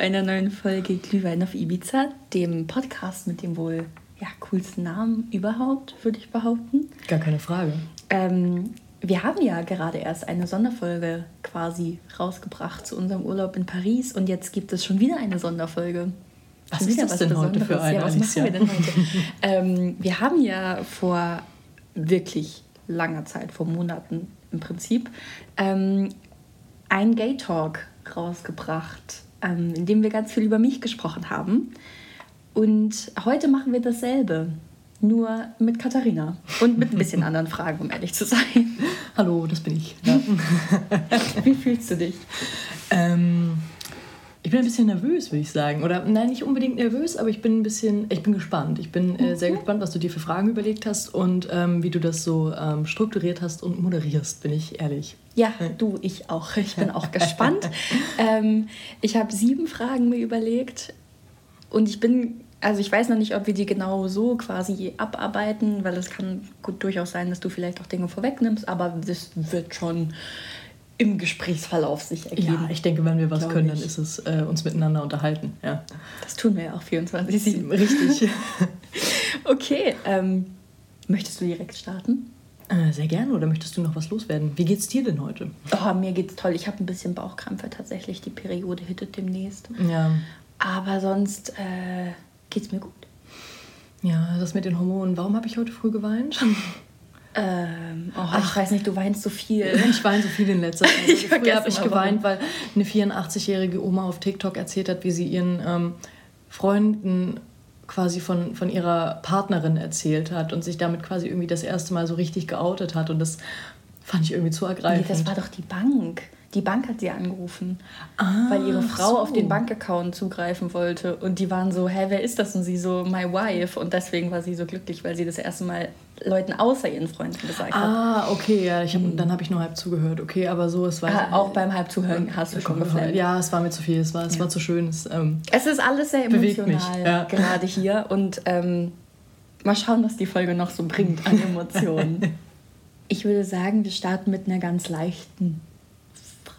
einer neuen Folge Glühwein auf Ibiza, dem Podcast mit dem wohl ja, coolsten Namen überhaupt, würde ich behaupten. Gar keine Frage. Ähm, wir haben ja gerade erst eine Sonderfolge quasi rausgebracht zu unserem Urlaub in Paris und jetzt gibt es schon wieder eine Sonderfolge. Was ist das denn heute für eine, ja, was Alicia? machen wir denn heute? ähm, wir haben ja vor wirklich langer Zeit, vor Monaten im Prinzip, ähm, ein Gay Talk rausgebracht, ähm, in dem wir ganz viel über mich gesprochen haben. Und heute machen wir dasselbe, nur mit Katharina und mit ein bisschen anderen Fragen, um ehrlich zu sein. Hallo, das bin ich. Ja. Wie fühlst du dich? Ähm, ich bin ein bisschen nervös, würde ich sagen. Oder nein, nicht unbedingt nervös, aber ich bin ein bisschen, ich bin gespannt. Ich bin äh, sehr gespannt, was du dir für Fragen überlegt hast und ähm, wie du das so ähm, strukturiert hast und moderierst, bin ich ehrlich. Ja, du, ich auch. Ich bin auch gespannt. ähm, ich habe sieben Fragen mir überlegt und ich bin, also ich weiß noch nicht, ob wir die genau so quasi abarbeiten, weil es kann gut durchaus sein, dass du vielleicht auch Dinge vorwegnimmst, aber das wird schon im Gesprächsverlauf sich ergeben. Ja, ich denke, wenn wir was können, dann ist es äh, uns miteinander unterhalten. Ja. Das tun wir ja auch 24-7. Richtig. okay, ähm, möchtest du direkt starten? Äh, sehr gerne. Oder möchtest du noch was loswerden? Wie geht's dir denn heute? Oh, mir geht's toll. Ich habe ein bisschen Bauchkrampfe tatsächlich. Die Periode hittet demnächst. Ja. Aber sonst äh, geht's mir gut. Ja, das mit den Hormonen. Warum habe ich heute früh geweint? Ähm, oh, Ach, ich weiß nicht, du weinst so viel. Ich weine so viel in letzter Zeit. ich Früher habe ich geweint, weil eine 84-jährige Oma auf TikTok erzählt hat, wie sie ihren ähm, Freunden quasi von, von ihrer Partnerin erzählt hat und sich damit quasi irgendwie das erste Mal so richtig geoutet hat. Und das fand ich irgendwie zu ergreifend. Nee, das war doch die Bank. Die Bank hat sie angerufen, ah, weil ihre Frau so. auf den Bankaccount zugreifen wollte. Und die waren so, hä, wer ist das? Und sie so, my wife. Und deswegen war sie so glücklich, weil sie das erste Mal Leuten außer ihren Freunden gesagt hat. Ah, okay, ja, ich hab, mhm. dann habe ich nur halb zugehört. Okay, aber so, es war... Ah, auch beim halb zuhören hast du schon gefällt. Ja, es war mir zu viel, es war, es ja. war zu schön. Es, ähm, es ist alles sehr emotional, ja. gerade hier. Und ähm, mal schauen, was die Folge noch so bringt an Emotionen. ich würde sagen, wir starten mit einer ganz leichten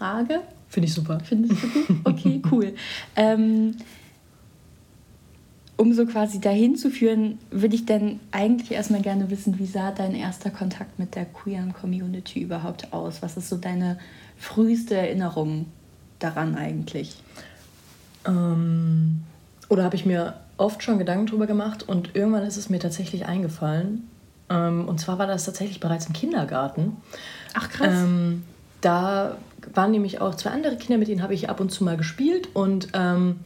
Frage. Finde ich super. Findest du gut? Okay, cool. ähm, um so quasi dahin zu führen, würde ich dann eigentlich erstmal gerne wissen, wie sah dein erster Kontakt mit der queeren Community überhaupt aus? Was ist so deine früheste Erinnerung daran eigentlich? Ähm, oder habe ich mir oft schon Gedanken darüber gemacht und irgendwann ist es mir tatsächlich eingefallen. Ähm, und zwar war das tatsächlich bereits im Kindergarten. Ach krass. Ähm, da waren nämlich auch zwei andere Kinder, mit denen habe ich ab und zu mal gespielt und ähm,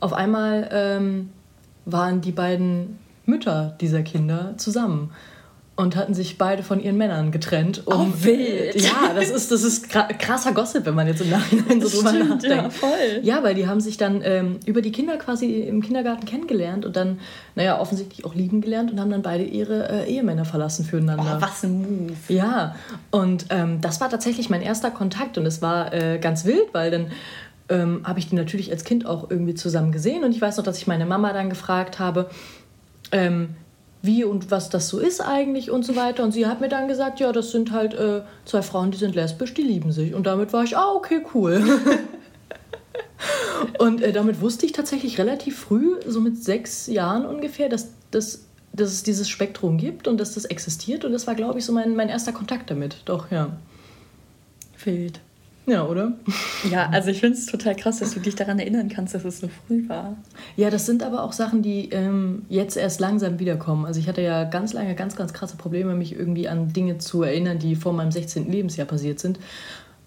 auf einmal ähm, waren die beiden Mütter dieser Kinder zusammen und hatten sich beide von ihren Männern getrennt. Um, oh, wild! Ja, das ist, das ist krasser Gossip, wenn man jetzt im Nachhinein so drüber Stimmt, nachdenkt. Ja, voll. Ja, weil die haben sich dann ähm, über die Kinder quasi im Kindergarten kennengelernt und dann, naja, offensichtlich auch lieben gelernt und haben dann beide ihre äh, Ehemänner verlassen füreinander. Oh, was ein Move! Ja, und ähm, das war tatsächlich mein erster Kontakt und es war äh, ganz wild, weil dann ähm, habe ich die natürlich als Kind auch irgendwie zusammen gesehen und ich weiß noch, dass ich meine Mama dann gefragt habe, ähm, wie und was das so ist eigentlich und so weiter. Und sie hat mir dann gesagt, ja, das sind halt äh, zwei Frauen, die sind lesbisch, die lieben sich. Und damit war ich, ah, okay, cool. und äh, damit wusste ich tatsächlich relativ früh, so mit sechs Jahren ungefähr, dass, dass, dass es dieses Spektrum gibt und dass das existiert. Und das war, glaube ich, so mein, mein erster Kontakt damit. Doch, ja. Wild. Ja, oder? Ja, also ich finde es total krass, dass du dich daran erinnern kannst, dass es so früh war. Ja, das sind aber auch Sachen, die ähm, jetzt erst langsam wiederkommen. Also ich hatte ja ganz lange ganz, ganz krasse Probleme, mich irgendwie an Dinge zu erinnern, die vor meinem 16. Lebensjahr passiert sind.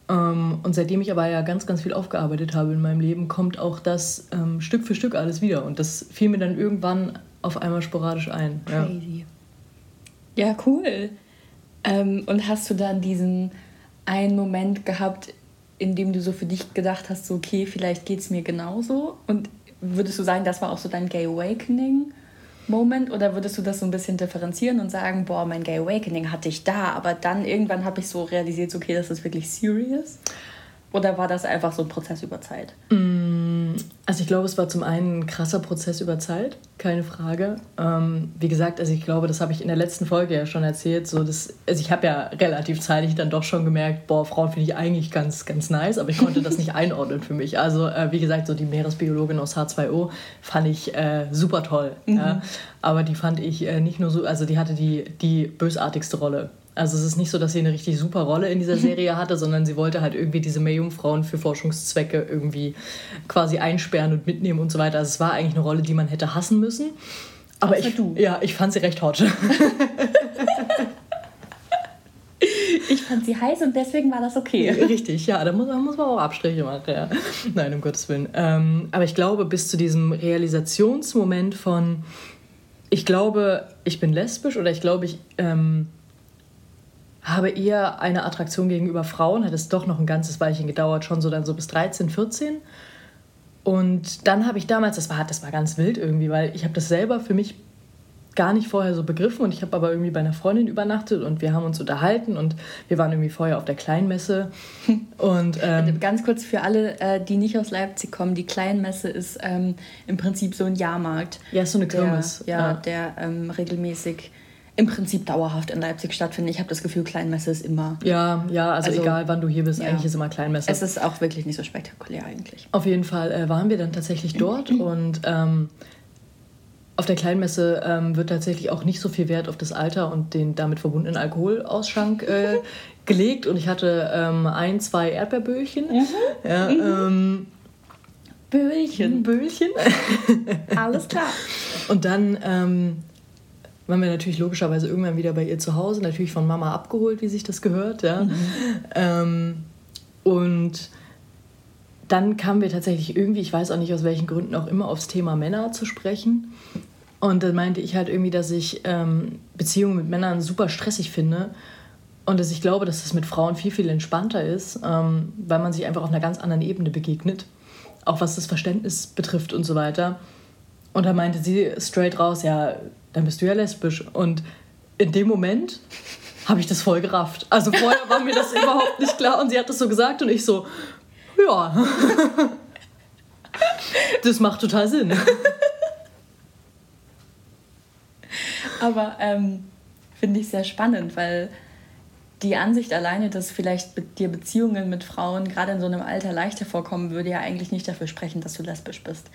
Ähm, und seitdem ich aber ja ganz, ganz viel aufgearbeitet habe in meinem Leben, kommt auch das ähm, Stück für Stück alles wieder. Und das fiel mir dann irgendwann auf einmal sporadisch ein. Crazy. Ja, ja cool. Ähm, und hast du dann diesen einen Moment gehabt, in dem du so für dich gedacht hast, so, okay, vielleicht geht es mir genauso? Und würdest du sagen, das war auch so dein Gay Awakening? Moment oder würdest du das so ein bisschen differenzieren und sagen, boah, mein Gay Awakening hatte ich da, aber dann irgendwann habe ich so realisiert, okay, das ist wirklich serious? Oder war das einfach so ein Prozess über Zeit? Mm, also ich glaube, es war zum einen ein krasser Prozess über Zeit, keine Frage. Ähm, wie gesagt, also ich glaube, das habe ich in der letzten Folge ja schon erzählt. So das, also ich habe ja relativ zeitig dann doch schon gemerkt, boah, Frauen finde ich eigentlich ganz, ganz nice, aber ich konnte das nicht einordnen für mich. Also äh, wie gesagt, so die Meeresbiologin aus H2O fand ich äh, super toll. Mhm. Ja? Aber die fand ich äh, nicht nur so, also die hatte die, die bösartigste Rolle also es ist nicht so, dass sie eine richtig super Rolle in dieser Serie hatte, sondern sie wollte halt irgendwie diese Meerjungfrauen für Forschungszwecke irgendwie quasi einsperren und mitnehmen und so weiter. Also es war eigentlich eine Rolle, die man hätte hassen müssen. Aber ich, du. ja, ich fand sie recht hot. ich fand sie heiß und deswegen war das okay. Richtig, ja, da muss, da muss man auch Abstriche machen. Ja. Nein, um Gottes Willen. Ähm, aber ich glaube, bis zu diesem Realisationsmoment von, ich glaube, ich bin lesbisch oder ich glaube, ich ähm, habe eher eine Attraktion gegenüber Frauen, hat es doch noch ein ganzes Weilchen gedauert, schon so dann so bis 13, 14. Und dann habe ich damals, das war, das war ganz wild irgendwie, weil ich habe das selber für mich gar nicht vorher so begriffen und ich habe aber irgendwie bei einer Freundin übernachtet und wir haben uns unterhalten und wir waren irgendwie vorher auf der Kleinmesse und ähm, ganz kurz für alle, äh, die nicht aus Leipzig kommen, die Kleinmesse ist ähm, im Prinzip so ein Jahrmarkt. Ja, ist so eine Kirmes. Der, ja, ja, der ähm, regelmäßig im Prinzip dauerhaft in Leipzig stattfinden. Ich habe das Gefühl, Kleinmesse ist immer. Ja, ja, also, also egal wann du hier bist, ja. eigentlich ist immer Kleinmesse. Es ist auch wirklich nicht so spektakulär eigentlich. Auf jeden Fall äh, waren wir dann tatsächlich dort und ähm, auf der Kleinmesse ähm, wird tatsächlich auch nicht so viel Wert auf das Alter und den damit verbundenen Alkoholausschank äh, gelegt. Und ich hatte ähm, ein, zwei Erdbeerböhlchen. Mhm. Ja, mhm. Ähm, Böhlchen. Böhlchen. Alles klar. Und dann ähm, waren wir natürlich logischerweise irgendwann wieder bei ihr zu Hause, natürlich von Mama abgeholt, wie sich das gehört. Ja. Mhm. Ähm, und dann kamen wir tatsächlich irgendwie, ich weiß auch nicht aus welchen Gründen auch immer, aufs Thema Männer zu sprechen. Und dann meinte ich halt irgendwie, dass ich ähm, Beziehungen mit Männern super stressig finde und dass ich glaube, dass das mit Frauen viel, viel entspannter ist, ähm, weil man sich einfach auf einer ganz anderen Ebene begegnet, auch was das Verständnis betrifft und so weiter. Und da meinte sie straight raus, ja, dann bist du ja lesbisch. Und in dem Moment habe ich das voll gerafft. Also vorher war mir das überhaupt nicht klar und sie hat das so gesagt und ich so, ja, das macht total Sinn. Aber ähm, finde ich sehr spannend, weil die Ansicht alleine, dass vielleicht dir Beziehungen mit Frauen gerade in so einem Alter leichter vorkommen, würde ja eigentlich nicht dafür sprechen, dass du lesbisch bist.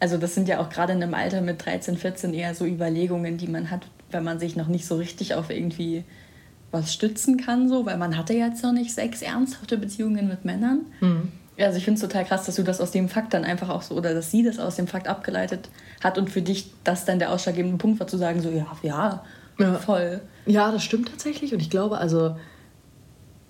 Also das sind ja auch gerade in einem Alter mit 13, 14 eher so Überlegungen, die man hat, wenn man sich noch nicht so richtig auf irgendwie was stützen kann, so, weil man hatte jetzt noch nicht sechs ernsthafte Beziehungen mit Männern. Mhm. Also ich finde es total krass, dass du das aus dem Fakt dann einfach auch so, oder dass sie das aus dem Fakt abgeleitet hat und für dich das dann der ausschlaggebende Punkt war, zu sagen, so, ja, ja, ja. voll. Ja, das stimmt tatsächlich und ich glaube, also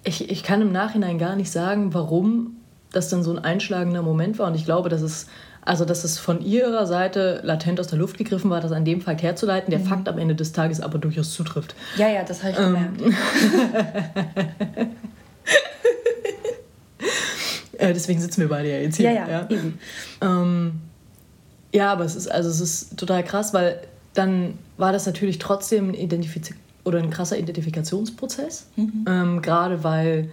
ich, ich kann im Nachhinein gar nicht sagen, warum das dann so ein einschlagender Moment war und ich glaube, dass es also, dass es von ihrer Seite latent aus der Luft gegriffen war, das an dem Fakt herzuleiten, der mhm. Fakt am Ende des Tages aber durchaus zutrifft. Ja, ja, das habe ich gemerkt. Ähm. äh, deswegen sitzen wir beide ja jetzt hier. Ja, ja, ja. eben. Ähm, ja, aber es ist, also es ist total krass, weil dann war das natürlich trotzdem ein Identifiz oder ein krasser Identifikationsprozess. Mhm. Ähm, Gerade weil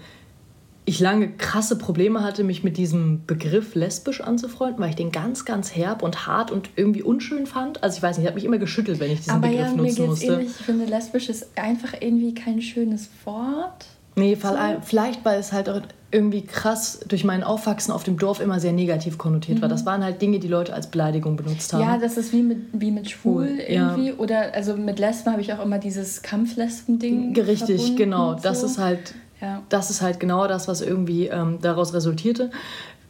ich lange krasse Probleme hatte, mich mit diesem Begriff lesbisch anzufreunden, weil ich den ganz, ganz herb und hart und irgendwie unschön fand. Also ich weiß nicht, ich habe mich immer geschüttelt, wenn ich diesen Aber Begriff ja, nutzen mir musste. Ähnlich. Ich finde, lesbisch ist einfach irgendwie kein schönes Wort. Nee, so. vielleicht, weil es halt auch irgendwie krass durch mein Aufwachsen auf dem Dorf immer sehr negativ konnotiert mhm. war. Das waren halt Dinge, die Leute als Beleidigung benutzt haben. Ja, das ist wie mit, wie mit schwul cool, irgendwie. Ja. Oder also mit Lesben habe ich auch immer dieses Kampflesben-Ding. Richtig, genau. Das so. ist halt ja. Das ist halt genau das, was irgendwie ähm, daraus resultierte.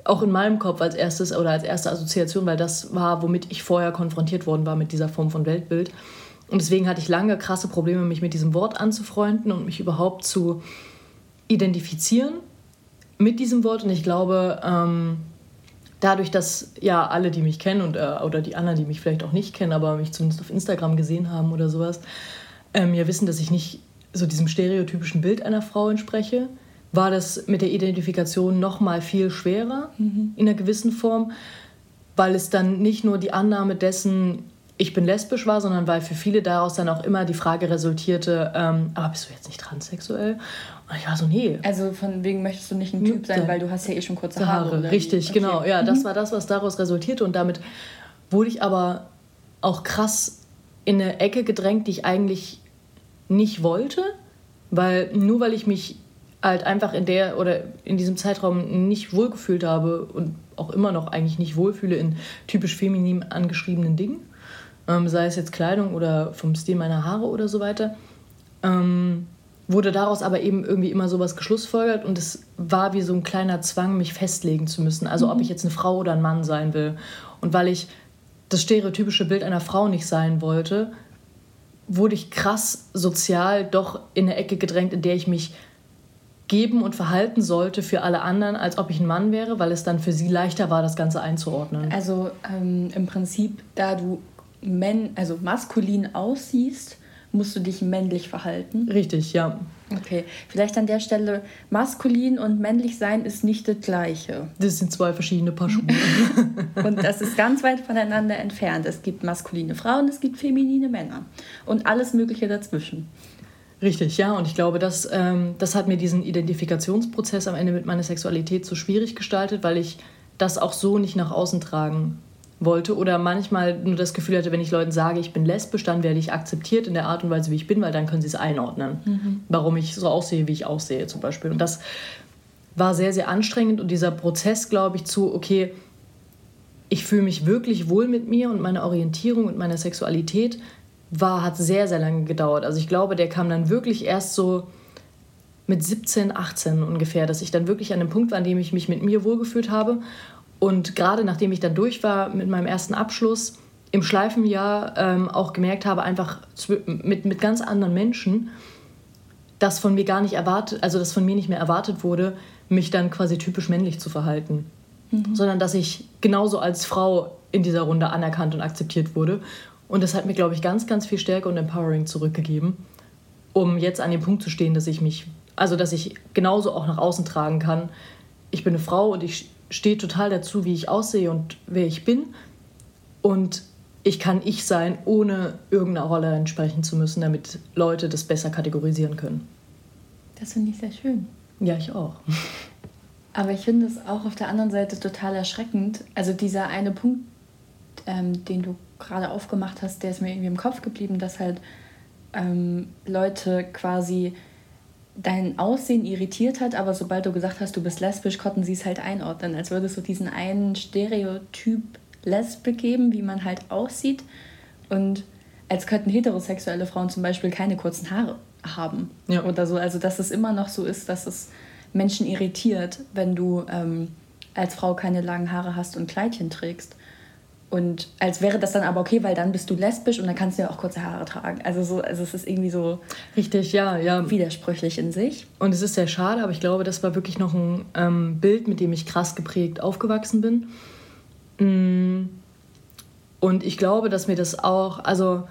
Auch in meinem Kopf als erstes oder als erste Assoziation, weil das war, womit ich vorher konfrontiert worden war mit dieser Form von Weltbild. Und deswegen hatte ich lange krasse Probleme, mich mit diesem Wort anzufreunden und mich überhaupt zu identifizieren mit diesem Wort. Und ich glaube, ähm, dadurch, dass ja alle, die mich kennen und, äh, oder die anderen, die mich vielleicht auch nicht kennen, aber mich zumindest auf Instagram gesehen haben oder sowas, ähm, ja wissen, dass ich nicht so diesem stereotypischen Bild einer Frau entspreche, war das mit der Identifikation noch mal viel schwerer mhm. in einer gewissen Form, weil es dann nicht nur die Annahme dessen ich bin lesbisch war, sondern weil für viele daraus dann auch immer die Frage resultierte, ähm, aber bist du jetzt nicht transsexuell? Und ich war so, nee. Also von wegen möchtest du nicht ein Typ sein, weil du hast ja eh schon kurze Haare. Haare richtig, okay. genau. Ja, mhm. das war das, was daraus resultierte. Und damit wurde ich aber auch krass in eine Ecke gedrängt, die ich eigentlich nicht wollte. Weil nur weil ich mich halt einfach in der oder in diesem Zeitraum nicht wohlgefühlt habe und auch immer noch eigentlich nicht wohlfühle in typisch feminin angeschriebenen Dingen, ähm, sei es jetzt Kleidung oder vom Stil meiner Haare oder so weiter, ähm, wurde daraus aber eben irgendwie immer sowas geschlussfolgert und es war wie so ein kleiner Zwang, mich festlegen zu müssen. Also mhm. ob ich jetzt eine Frau oder ein Mann sein will. Und weil ich das stereotypische Bild einer Frau nicht sein wollte, wurde ich krass sozial doch in eine Ecke gedrängt, in der ich mich geben und verhalten sollte für alle anderen, als ob ich ein Mann wäre, weil es dann für sie leichter war, das Ganze einzuordnen. Also ähm, im Prinzip, da du men also maskulin aussiehst, musst du dich männlich verhalten. Richtig, ja. Okay, vielleicht an der Stelle, maskulin und männlich sein ist nicht das gleiche. Das sind zwei verschiedene Paar Schuhe. und das ist ganz weit voneinander entfernt. Es gibt maskuline Frauen, es gibt feminine Männer und alles Mögliche dazwischen. Richtig, ja. Und ich glaube, das, ähm, das hat mir diesen Identifikationsprozess am Ende mit meiner Sexualität so schwierig gestaltet, weil ich das auch so nicht nach außen tragen wollte oder manchmal nur das Gefühl hatte, wenn ich Leuten sage, ich bin lesbisch, dann werde ich akzeptiert in der Art und Weise, wie ich bin, weil dann können sie es einordnen, mhm. warum ich so aussehe, wie ich aussehe zum Beispiel. Und das war sehr, sehr anstrengend und dieser Prozess, glaube ich, zu, okay, ich fühle mich wirklich wohl mit mir und meiner Orientierung und meiner Sexualität war, hat sehr, sehr lange gedauert. Also ich glaube, der kam dann wirklich erst so mit 17, 18 ungefähr, dass ich dann wirklich an dem Punkt war, an dem ich mich mit mir wohlgefühlt habe und gerade nachdem ich dann durch war mit meinem ersten Abschluss, im Schleifenjahr ähm, auch gemerkt habe, einfach mit, mit ganz anderen Menschen, dass von mir gar nicht erwartet, also dass von mir nicht mehr erwartet wurde, mich dann quasi typisch männlich zu verhalten. Mhm. Sondern dass ich genauso als Frau in dieser Runde anerkannt und akzeptiert wurde. Und das hat mir, glaube ich, ganz, ganz viel Stärke und Empowering zurückgegeben, um jetzt an dem Punkt zu stehen, dass ich mich, also dass ich genauso auch nach außen tragen kann. Ich bin eine Frau und ich stehe total dazu, wie ich aussehe und wer ich bin. Und ich kann ich sein, ohne irgendeiner Rolle entsprechen zu müssen, damit Leute das besser kategorisieren können. Das finde ich sehr schön. Ja, ich auch. Aber ich finde es auch auf der anderen Seite total erschreckend. Also dieser eine Punkt, ähm, den du gerade aufgemacht hast, der ist mir irgendwie im Kopf geblieben, dass halt ähm, Leute quasi dein Aussehen irritiert hat, aber sobald du gesagt hast, du bist lesbisch, konnten sie es halt einordnen, als würdest du diesen einen Stereotyp Lesbe geben, wie man halt aussieht. Und als könnten heterosexuelle Frauen zum Beispiel keine kurzen Haare haben ja. oder so. Also dass es immer noch so ist, dass es Menschen irritiert, wenn du ähm, als Frau keine langen Haare hast und Kleidchen trägst. Und als wäre das dann aber okay, weil dann bist du lesbisch und dann kannst du ja auch kurze Haare tragen. Also so, also es ist irgendwie so richtig, ja, ja, widersprüchlich in sich. Und es ist sehr schade, aber ich glaube, das war wirklich noch ein ähm, Bild, mit dem ich krass geprägt aufgewachsen bin. Mm. Und ich glaube, dass mir das auch, also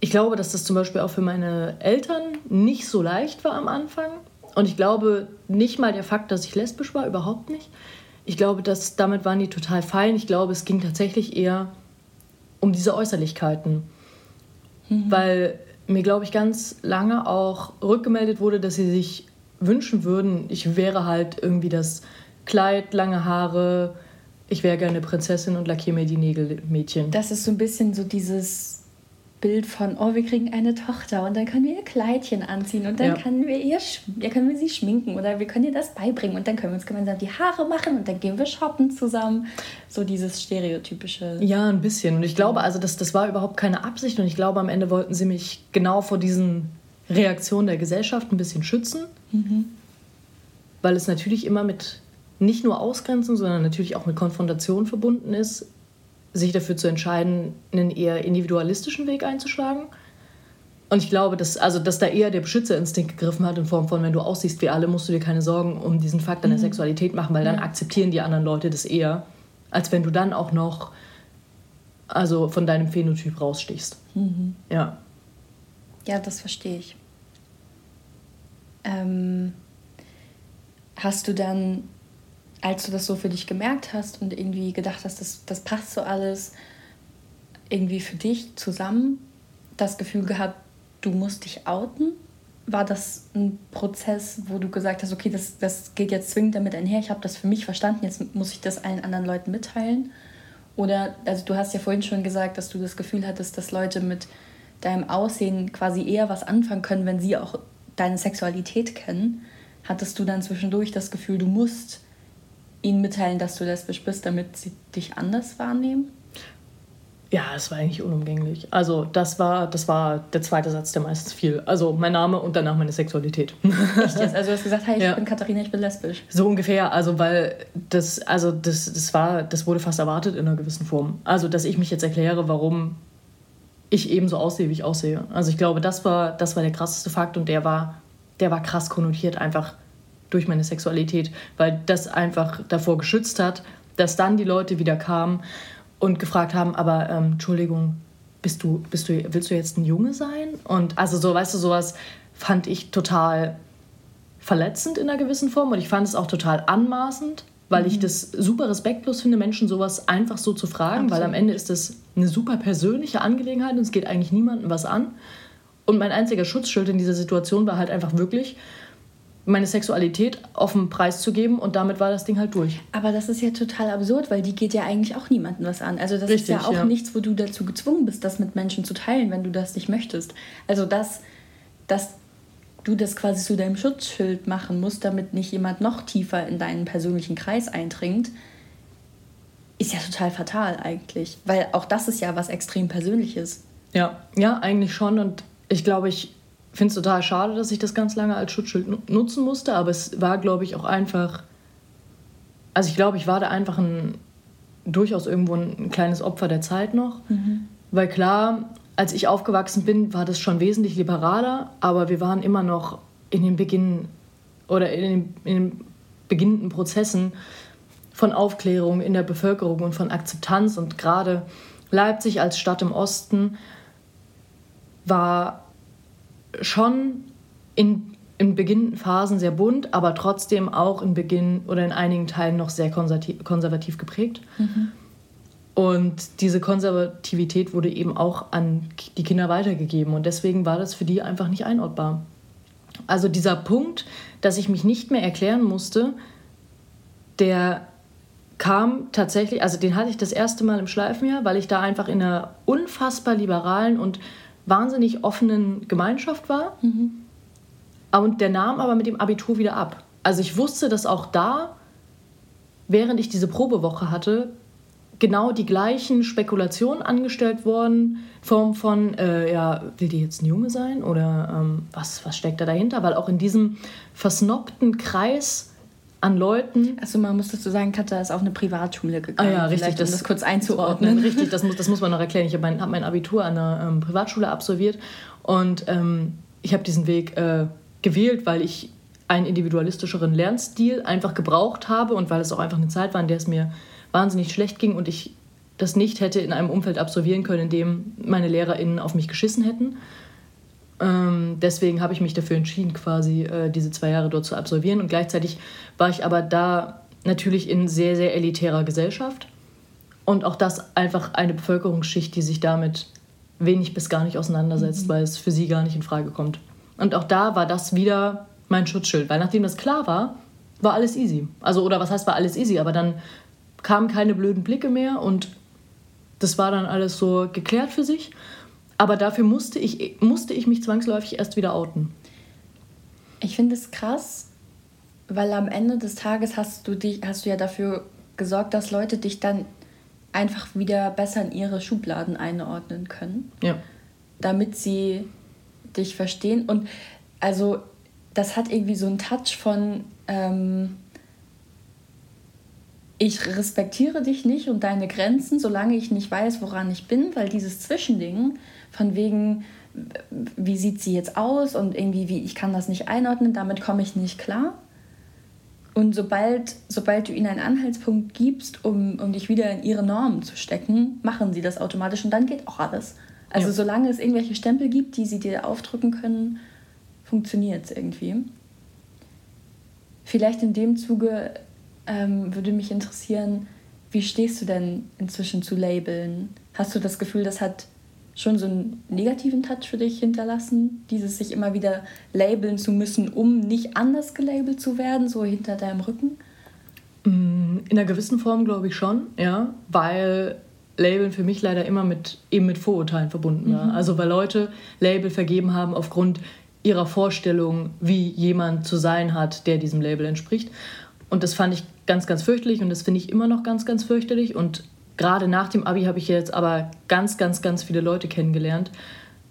ich glaube, dass das zum Beispiel auch für meine Eltern nicht so leicht war am Anfang. Und ich glaube nicht mal der Fakt, dass ich lesbisch war, überhaupt nicht ich glaube, dass damit waren die total fein. Ich glaube, es ging tatsächlich eher um diese Äußerlichkeiten. Mhm. Weil mir, glaube ich, ganz lange auch rückgemeldet wurde, dass sie sich wünschen würden, ich wäre halt irgendwie das Kleid, lange Haare, ich wäre gerne Prinzessin und lackiere mir die Nägel Mädchen. Das ist so ein bisschen so dieses Bild von, oh, wir kriegen eine Tochter und dann können wir ihr Kleidchen anziehen und dann ja. können wir ihr, ja, können wir sie schminken oder wir können ihr das beibringen und dann können wir uns gemeinsam die Haare machen und dann gehen wir shoppen zusammen. So dieses stereotypische. Ja, ein bisschen. Und ich glaube, also das, das war überhaupt keine Absicht und ich glaube, am Ende wollten sie mich genau vor diesen Reaktionen der Gesellschaft ein bisschen schützen, mhm. weil es natürlich immer mit nicht nur Ausgrenzen, sondern natürlich auch mit Konfrontation verbunden ist sich dafür zu entscheiden, einen eher individualistischen Weg einzuschlagen. Und ich glaube, dass, also, dass da eher der Beschützerinstinkt gegriffen hat, in Form von, wenn du aussiehst wie alle, musst du dir keine Sorgen um diesen Fakt deiner mhm. Sexualität machen, weil dann ja. akzeptieren die anderen Leute das eher, als wenn du dann auch noch also von deinem Phänotyp rausstichst. Mhm. Ja. Ja, das verstehe ich. Ähm, hast du dann als du das so für dich gemerkt hast und irgendwie gedacht hast, das, das passt so alles, irgendwie für dich zusammen das Gefühl gehabt, du musst dich outen? War das ein Prozess, wo du gesagt hast, okay, das, das geht jetzt zwingend damit einher, ich habe das für mich verstanden, jetzt muss ich das allen anderen Leuten mitteilen? Oder, also du hast ja vorhin schon gesagt, dass du das Gefühl hattest, dass Leute mit deinem Aussehen quasi eher was anfangen können, wenn sie auch deine Sexualität kennen. Hattest du dann zwischendurch das Gefühl, du musst ihnen mitteilen, dass du lesbisch bist, damit sie dich anders wahrnehmen? Ja, es war eigentlich unumgänglich. Also das war, das war der zweite Satz, der meistens fiel. Also mein Name und danach meine Sexualität. Echt jetzt? Also du hast gesagt, hey, ich ja. bin Katharina, ich bin lesbisch. So ungefähr, also weil das, also das, das war, das wurde fast erwartet in einer gewissen Form. Also dass ich mich jetzt erkläre, warum ich eben so aussehe, wie ich aussehe. Also ich glaube, das war, das war der krasseste Fakt und der war, der war krass konnotiert einfach durch meine Sexualität, weil das einfach davor geschützt hat, dass dann die Leute wieder kamen und gefragt haben, aber ähm, Entschuldigung, bist du, bist du, willst du jetzt ein Junge sein? Und also so, weißt du, sowas fand ich total verletzend in einer gewissen Form und ich fand es auch total anmaßend, weil mhm. ich das super respektlos finde, Menschen sowas einfach so zu fragen, Absolut. weil am Ende ist das eine super persönliche Angelegenheit und es geht eigentlich niemandem was an. Und mein einziger Schutzschild in dieser Situation war halt einfach wirklich, meine Sexualität auf den Preis zu geben und damit war das Ding halt durch. Aber das ist ja total absurd, weil die geht ja eigentlich auch niemandem was an. Also das Richtig, ist ja auch ja. nichts, wo du dazu gezwungen bist, das mit Menschen zu teilen, wenn du das nicht möchtest. Also das, dass du das quasi zu deinem Schutzschild machen musst, damit nicht jemand noch tiefer in deinen persönlichen Kreis eindringt, ist ja total fatal eigentlich. Weil auch das ist ja was extrem Persönliches. Ja, ja, eigentlich schon. Und ich glaube, ich finde es total schade, dass ich das ganz lange als Schutzschild nutzen musste, aber es war, glaube ich, auch einfach. Also ich glaube, ich war da einfach ein durchaus irgendwo ein kleines Opfer der Zeit noch. Mhm. Weil klar, als ich aufgewachsen bin, war das schon wesentlich liberaler, aber wir waren immer noch in den Beginn oder in den, in den beginnenden Prozessen von Aufklärung in der Bevölkerung und von Akzeptanz. Und gerade Leipzig als Stadt im Osten war schon in, in beginnenden Phasen sehr bunt, aber trotzdem auch in Beginn oder in einigen Teilen noch sehr konservativ, konservativ geprägt. Mhm. Und diese Konservativität wurde eben auch an die Kinder weitergegeben und deswegen war das für die einfach nicht einordbar. Also dieser Punkt, dass ich mich nicht mehr erklären musste, der kam tatsächlich, also den hatte ich das erste Mal im Schleifenjahr, weil ich da einfach in einer unfassbar liberalen und wahnsinnig offenen Gemeinschaft war. Mhm. Und der nahm aber mit dem Abitur wieder ab. Also ich wusste, dass auch da, während ich diese Probewoche hatte, genau die gleichen Spekulationen angestellt wurden, Form von, äh, ja, will die jetzt ein Junge sein oder ähm, was, was steckt da dahinter? Weil auch in diesem versnobten Kreis an Leuten. Also man muss dazu sagen, Katja ist auf eine Privatschule gegangen. Ah ja, richtig. Das, um das kurz einzuordnen. richtig, das muss, das muss man noch erklären. Ich habe mein, hab mein Abitur an einer ähm, Privatschule absolviert und ähm, ich habe diesen Weg äh, gewählt, weil ich einen individualistischeren Lernstil einfach gebraucht habe und weil es auch einfach eine Zeit war, in der es mir wahnsinnig schlecht ging und ich das nicht hätte in einem Umfeld absolvieren können, in dem meine LehrerInnen auf mich geschissen hätten. Ähm, deswegen habe ich mich dafür entschieden, quasi äh, diese zwei Jahre dort zu absolvieren. Und gleichzeitig war ich aber da natürlich in sehr, sehr elitärer Gesellschaft. Und auch das einfach eine Bevölkerungsschicht, die sich damit wenig bis gar nicht auseinandersetzt, mhm. weil es für sie gar nicht in Frage kommt. Und auch da war das wieder mein Schutzschild, weil nachdem das klar war, war alles easy. Also, oder was heißt, war alles easy, aber dann kamen keine blöden Blicke mehr und das war dann alles so geklärt für sich. Aber dafür musste ich, musste ich mich zwangsläufig erst wieder outen. Ich finde es krass, weil am Ende des Tages hast du, dich, hast du ja dafür gesorgt, dass Leute dich dann einfach wieder besser in ihre Schubladen einordnen können. Ja. Damit sie dich verstehen. Und also das hat irgendwie so einen Touch von, ähm, ich respektiere dich nicht und deine Grenzen, solange ich nicht weiß, woran ich bin, weil dieses Zwischending von wegen, wie sieht sie jetzt aus und irgendwie, wie, ich kann das nicht einordnen, damit komme ich nicht klar. Und sobald, sobald du ihnen einen Anhaltspunkt gibst, um, um dich wieder in ihre Normen zu stecken, machen sie das automatisch und dann geht auch alles. Also ja. solange es irgendwelche Stempel gibt, die sie dir aufdrücken können, funktioniert es irgendwie. Vielleicht in dem Zuge ähm, würde mich interessieren, wie stehst du denn inzwischen zu Labeln? Hast du das Gefühl, das hat schon so einen negativen Touch für dich hinterlassen, dieses sich immer wieder labeln zu müssen, um nicht anders gelabelt zu werden, so hinter deinem Rücken? Mm, in einer gewissen Form glaube ich schon, ja, weil Labeln für mich leider immer mit eben mit Vorurteilen verbunden war. Mhm. Also weil Leute Label vergeben haben aufgrund ihrer Vorstellung, wie jemand zu sein hat, der diesem Label entspricht. Und das fand ich ganz, ganz fürchterlich und das finde ich immer noch ganz, ganz fürchterlich. Und gerade nach dem Abi habe ich jetzt aber ganz, ganz, ganz viele Leute kennengelernt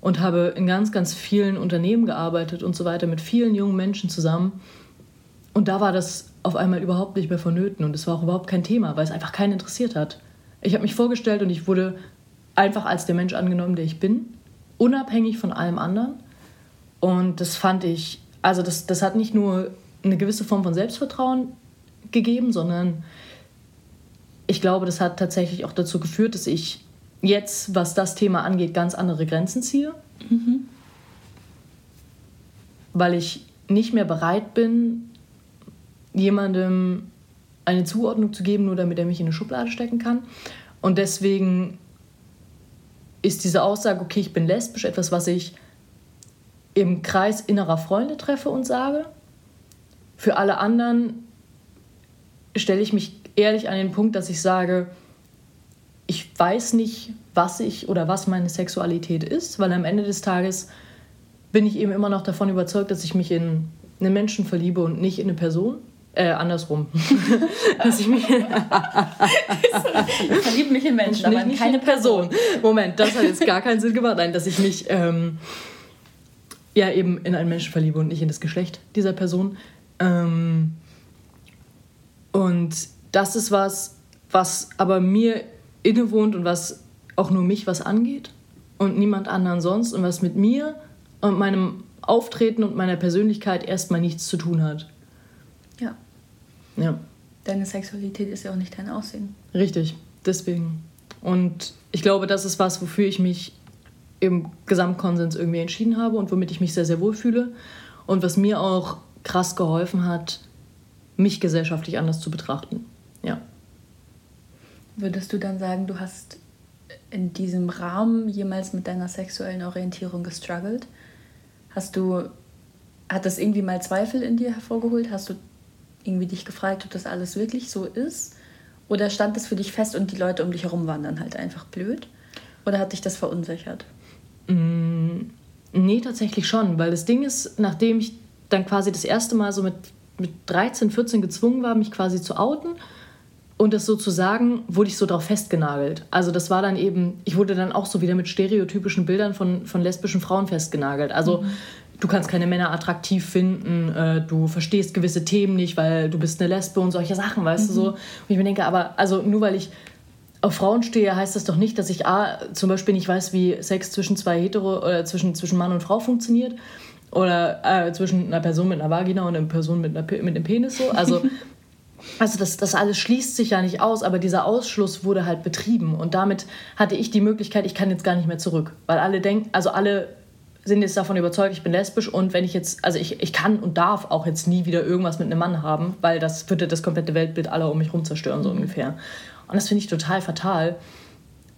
und habe in ganz, ganz vielen Unternehmen gearbeitet und so weiter mit vielen jungen Menschen zusammen. Und da war das auf einmal überhaupt nicht mehr vonnöten und es war auch überhaupt kein Thema, weil es einfach keinen interessiert hat. Ich habe mich vorgestellt und ich wurde einfach als der Mensch angenommen, der ich bin, unabhängig von allem anderen. Und das fand ich, also das, das hat nicht nur eine gewisse Form von Selbstvertrauen gegeben, sondern ich glaube, das hat tatsächlich auch dazu geführt, dass ich jetzt, was das Thema angeht, ganz andere Grenzen ziehe. Mhm. Weil ich nicht mehr bereit bin, jemandem eine Zuordnung zu geben, nur damit er mich in eine Schublade stecken kann. Und deswegen ist diese Aussage, okay, ich bin lesbisch, etwas, was ich im Kreis innerer Freunde treffe und sage. Für alle anderen stelle ich mich ehrlich an den Punkt, dass ich sage, ich weiß nicht, was ich oder was meine Sexualität ist, weil am Ende des Tages bin ich eben immer noch davon überzeugt, dass ich mich in einen Menschen verliebe und nicht in eine Person. Äh, andersrum. dass ich mich. ich verliebe mich in Menschen, aber in keine Person. Moment, das hat jetzt gar keinen Sinn gemacht. Nein, dass ich mich ähm, ja eben in einen Menschen verliebe und nicht in das Geschlecht dieser Person. Ähm, und das ist was, was aber mir innewohnt und was auch nur mich was angeht und niemand anderen sonst und was mit mir und meinem Auftreten und meiner Persönlichkeit erstmal nichts zu tun hat. Ja. Ja. Deine Sexualität ist ja auch nicht dein Aussehen. Richtig, deswegen. Und ich glaube, das ist was, wofür ich mich im Gesamtkonsens irgendwie entschieden habe und womit ich mich sehr, sehr wohl fühle. Und was mir auch krass geholfen hat, mich gesellschaftlich anders zu betrachten. Ja. Würdest du dann sagen, du hast in diesem Rahmen jemals mit deiner sexuellen Orientierung gestruggelt? Hast du, hat das irgendwie mal Zweifel in dir hervorgeholt? Hast du irgendwie dich gefragt, ob das alles wirklich so ist? Oder stand das für dich fest und die Leute um dich herum waren dann halt einfach blöd? Oder hat dich das verunsichert? Mm, nee, tatsächlich schon, weil das Ding ist, nachdem ich dann quasi das erste Mal so mit, mit 13, 14 gezwungen war, mich quasi zu outen und das so zu sagen, wurde ich so drauf festgenagelt. Also das war dann eben, ich wurde dann auch so wieder mit stereotypischen Bildern von, von lesbischen Frauen festgenagelt. Also mhm du kannst keine Männer attraktiv finden, äh, du verstehst gewisse Themen nicht, weil du bist eine Lesbe und solche Sachen, weißt mhm. du so. Und ich mir denke, aber also nur weil ich auf Frauen stehe, heißt das doch nicht, dass ich A, zum Beispiel nicht weiß, wie Sex zwischen zwei Hetero oder zwischen, zwischen Mann und Frau funktioniert. Oder äh, zwischen einer Person mit einer Vagina und einer Person mit, einer, mit einem Penis so. Also, also das, das alles schließt sich ja nicht aus, aber dieser Ausschluss wurde halt betrieben. Und damit hatte ich die Möglichkeit, ich kann jetzt gar nicht mehr zurück. Weil alle denken, also alle sind jetzt davon überzeugt, ich bin lesbisch und wenn ich jetzt, also ich, ich kann und darf auch jetzt nie wieder irgendwas mit einem Mann haben, weil das würde das komplette Weltbild aller um mich herum zerstören, so ungefähr. Und das finde ich total fatal,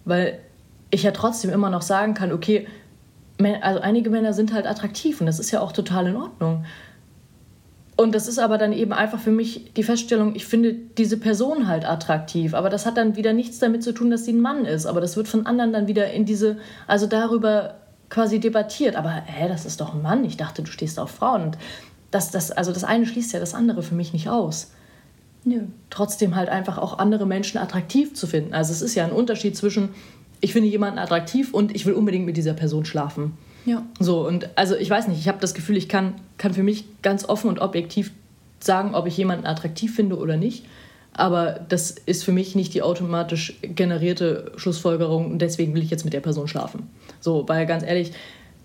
weil ich ja trotzdem immer noch sagen kann, okay, also einige Männer sind halt attraktiv und das ist ja auch total in Ordnung. Und das ist aber dann eben einfach für mich die Feststellung, ich finde diese Person halt attraktiv. Aber das hat dann wieder nichts damit zu tun, dass sie ein Mann ist. Aber das wird von anderen dann wieder in diese, also darüber quasi debattiert. Aber hä, das ist doch ein Mann. Ich dachte, du stehst auf Frauen. Und das, das, also das eine schließt ja das andere für mich nicht aus. Nö. Trotzdem halt einfach auch andere Menschen attraktiv zu finden. Also es ist ja ein Unterschied zwischen, ich finde jemanden attraktiv und ich will unbedingt mit dieser Person schlafen. Ja. So, und also ich weiß nicht, ich habe das Gefühl, ich kann, kann für mich ganz offen und objektiv sagen, ob ich jemanden attraktiv finde oder nicht. Aber das ist für mich nicht die automatisch generierte Schlussfolgerung und deswegen will ich jetzt mit der Person schlafen. So, weil ganz ehrlich,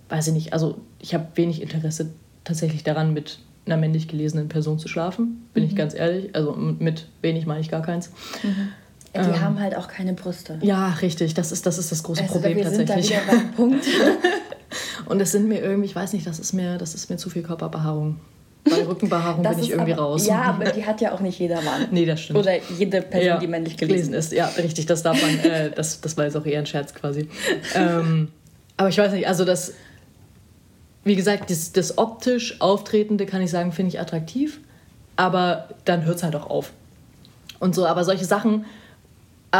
weiß ich nicht, also ich habe wenig Interesse tatsächlich daran, mit einer männlich gelesenen Person zu schlafen, bin mhm. ich ganz ehrlich. Also mit wenig meine ich gar keins. Mhm. Die ähm, haben halt auch keine Brüste. Ja, richtig. Das ist das, ist das große also, Problem wir tatsächlich. Sind da wieder Punkt. Und es sind mir irgendwie, ich weiß nicht, das ist mir, das ist mir zu viel Körperbehaarung. Bei Rückenbehaarung bin ich irgendwie aber, raus. Ja, aber die hat ja auch nicht jeder Mann. nee, das stimmt. Oder jede Person, ja, die männlich gelesen ist. Ja, richtig, das darf man, äh, das, das war jetzt auch eher ein Scherz quasi. ähm, aber ich weiß nicht, also das, wie gesagt, das, das optisch Auftretende, kann ich sagen, finde ich attraktiv. Aber dann hört es halt auch auf. Und so, aber solche Sachen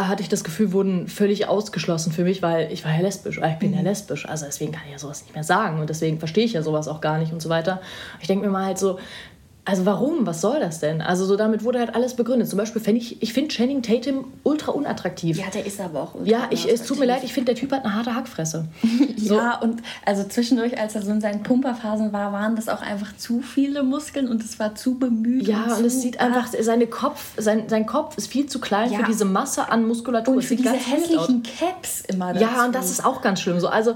hatte ich das Gefühl, wurden völlig ausgeschlossen für mich, weil ich war ja lesbisch, ich bin ja mhm. lesbisch, also deswegen kann ich ja sowas nicht mehr sagen und deswegen verstehe ich ja sowas auch gar nicht und so weiter. Ich denke mir mal halt so, also warum? Was soll das denn? Also so damit wurde halt alles begründet. Zum Beispiel finde ich, ich finde Channing Tatum ultra unattraktiv. Ja, der ist aber auch ultra Ja, ich, es tut mir leid, ich finde, der Typ hat eine harte Hackfresse. So. ja, und also zwischendurch, als er so in seinen Pumperphasen war, waren das auch einfach zu viele Muskeln und es war zu bemüht. Ja, und, und es sieht einfach, seine Kopf, sein, sein Kopf ist viel zu klein ja. für diese Masse an Muskulatur. Und für diese hässlichen Caps immer dazu. Ja, und das ist auch ganz schlimm. So, also,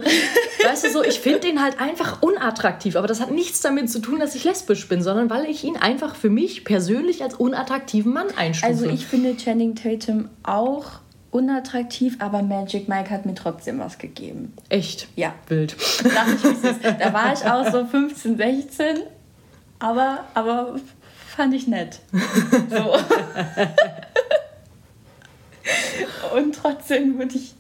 weißt du so, ich finde den halt einfach unattraktiv. Aber das hat nichts damit zu tun, dass ich lesbisch bin, sondern weil ich ihn einfach für mich persönlich als unattraktiven Mann einstufe. Also ich finde Channing Tatum auch unattraktiv, aber Magic Mike hat mir trotzdem was gegeben. Echt? Ja. Wild. Ich. Da war ich auch so 15, 16, aber, aber fand ich nett. So. Und trotzdem würde ich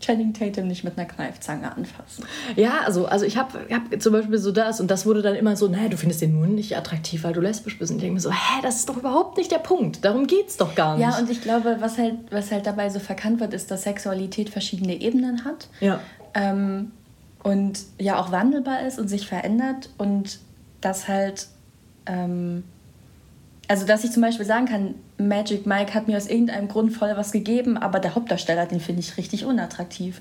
Channing Tatum nicht mit einer Kneifzange anfassen. Ja, also, also ich habe hab zum Beispiel so das und das wurde dann immer so, naja, du findest den nur nicht attraktiv, weil du lesbisch bist. Und ich denke mir so, hä, das ist doch überhaupt nicht der Punkt. Darum geht es doch gar nicht. Ja, und ich glaube, was halt, was halt dabei so verkannt wird, ist, dass Sexualität verschiedene Ebenen hat. Ja. Ähm, und ja auch wandelbar ist und sich verändert und das halt ähm, also dass ich zum Beispiel sagen kann, Magic Mike hat mir aus irgendeinem Grund voll was gegeben, aber der Hauptdarsteller, den finde ich richtig unattraktiv.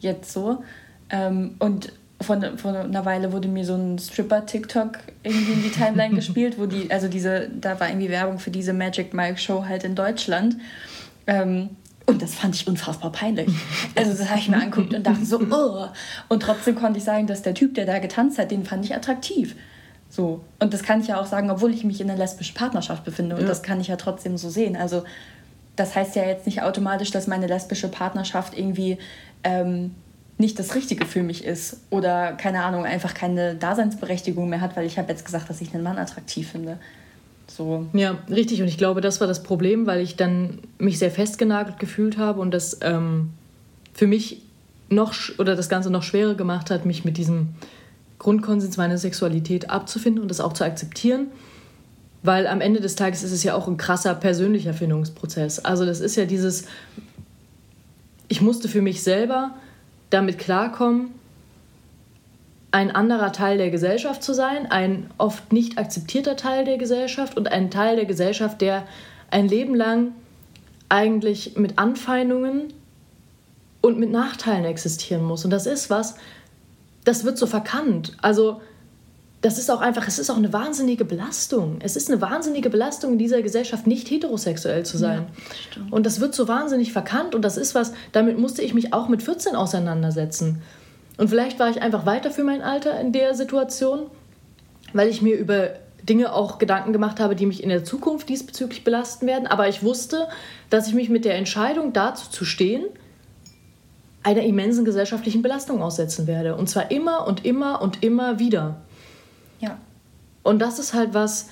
Jetzt so. Ähm, und von, von einer Weile wurde mir so ein Stripper-TikTok irgendwie in die Timeline gespielt, wo die, also diese, da war irgendwie Werbung für diese Magic Mike Show halt in Deutschland. Ähm, und das fand ich unfassbar peinlich. Also das habe ich mir angeguckt und dachte so, oh. Und trotzdem konnte ich sagen, dass der Typ, der da getanzt hat, den fand ich attraktiv. So. Und das kann ich ja auch sagen, obwohl ich mich in einer lesbischen Partnerschaft befinde. Und ja. das kann ich ja trotzdem so sehen. Also das heißt ja jetzt nicht automatisch, dass meine lesbische Partnerschaft irgendwie ähm, nicht das Richtige für mich ist. Oder, keine Ahnung, einfach keine Daseinsberechtigung mehr hat, weil ich habe jetzt gesagt, dass ich einen Mann attraktiv finde. So. Ja, richtig. Und ich glaube, das war das Problem, weil ich dann mich sehr festgenagelt gefühlt habe und das ähm, für mich noch oder das Ganze noch schwerer gemacht hat, mich mit diesem Grundkonsens meiner Sexualität abzufinden und das auch zu akzeptieren. Weil am Ende des Tages ist es ja auch ein krasser persönlicher Findungsprozess. Also das ist ja dieses, ich musste für mich selber damit klarkommen, ein anderer Teil der Gesellschaft zu sein, ein oft nicht akzeptierter Teil der Gesellschaft und ein Teil der Gesellschaft, der ein Leben lang eigentlich mit Anfeindungen und mit Nachteilen existieren muss. Und das ist was, das wird so verkannt. Also das ist auch einfach, es ist auch eine wahnsinnige Belastung. Es ist eine wahnsinnige Belastung in dieser Gesellschaft, nicht heterosexuell zu sein. Ja, und das wird so wahnsinnig verkannt und das ist was, damit musste ich mich auch mit 14 auseinandersetzen. Und vielleicht war ich einfach weiter für mein Alter in der Situation, weil ich mir über Dinge auch Gedanken gemacht habe, die mich in der Zukunft diesbezüglich belasten werden. Aber ich wusste, dass ich mich mit der Entscheidung dazu zu stehen, einer immensen gesellschaftlichen Belastung aussetzen werde. Und zwar immer und immer und immer wieder. Ja. Und das ist halt was,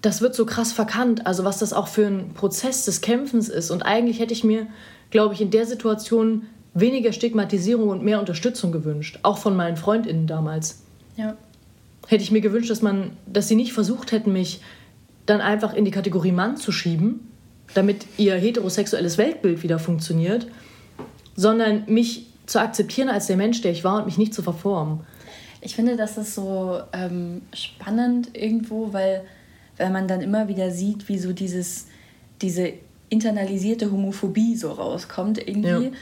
das wird so krass verkannt, also was das auch für ein Prozess des Kämpfens ist. Und eigentlich hätte ich mir, glaube ich, in der Situation weniger Stigmatisierung und mehr Unterstützung gewünscht, auch von meinen Freundinnen damals. Ja. Hätte ich mir gewünscht, dass man, dass sie nicht versucht hätten, mich dann einfach in die Kategorie Mann zu schieben, damit ihr heterosexuelles Weltbild wieder funktioniert, sondern mich zu akzeptieren als der Mensch, der ich war und mich nicht zu verformen. Ich finde, das ist so ähm, spannend irgendwo, weil, weil man dann immer wieder sieht, wie so dieses, diese internalisierte Homophobie so rauskommt irgendwie.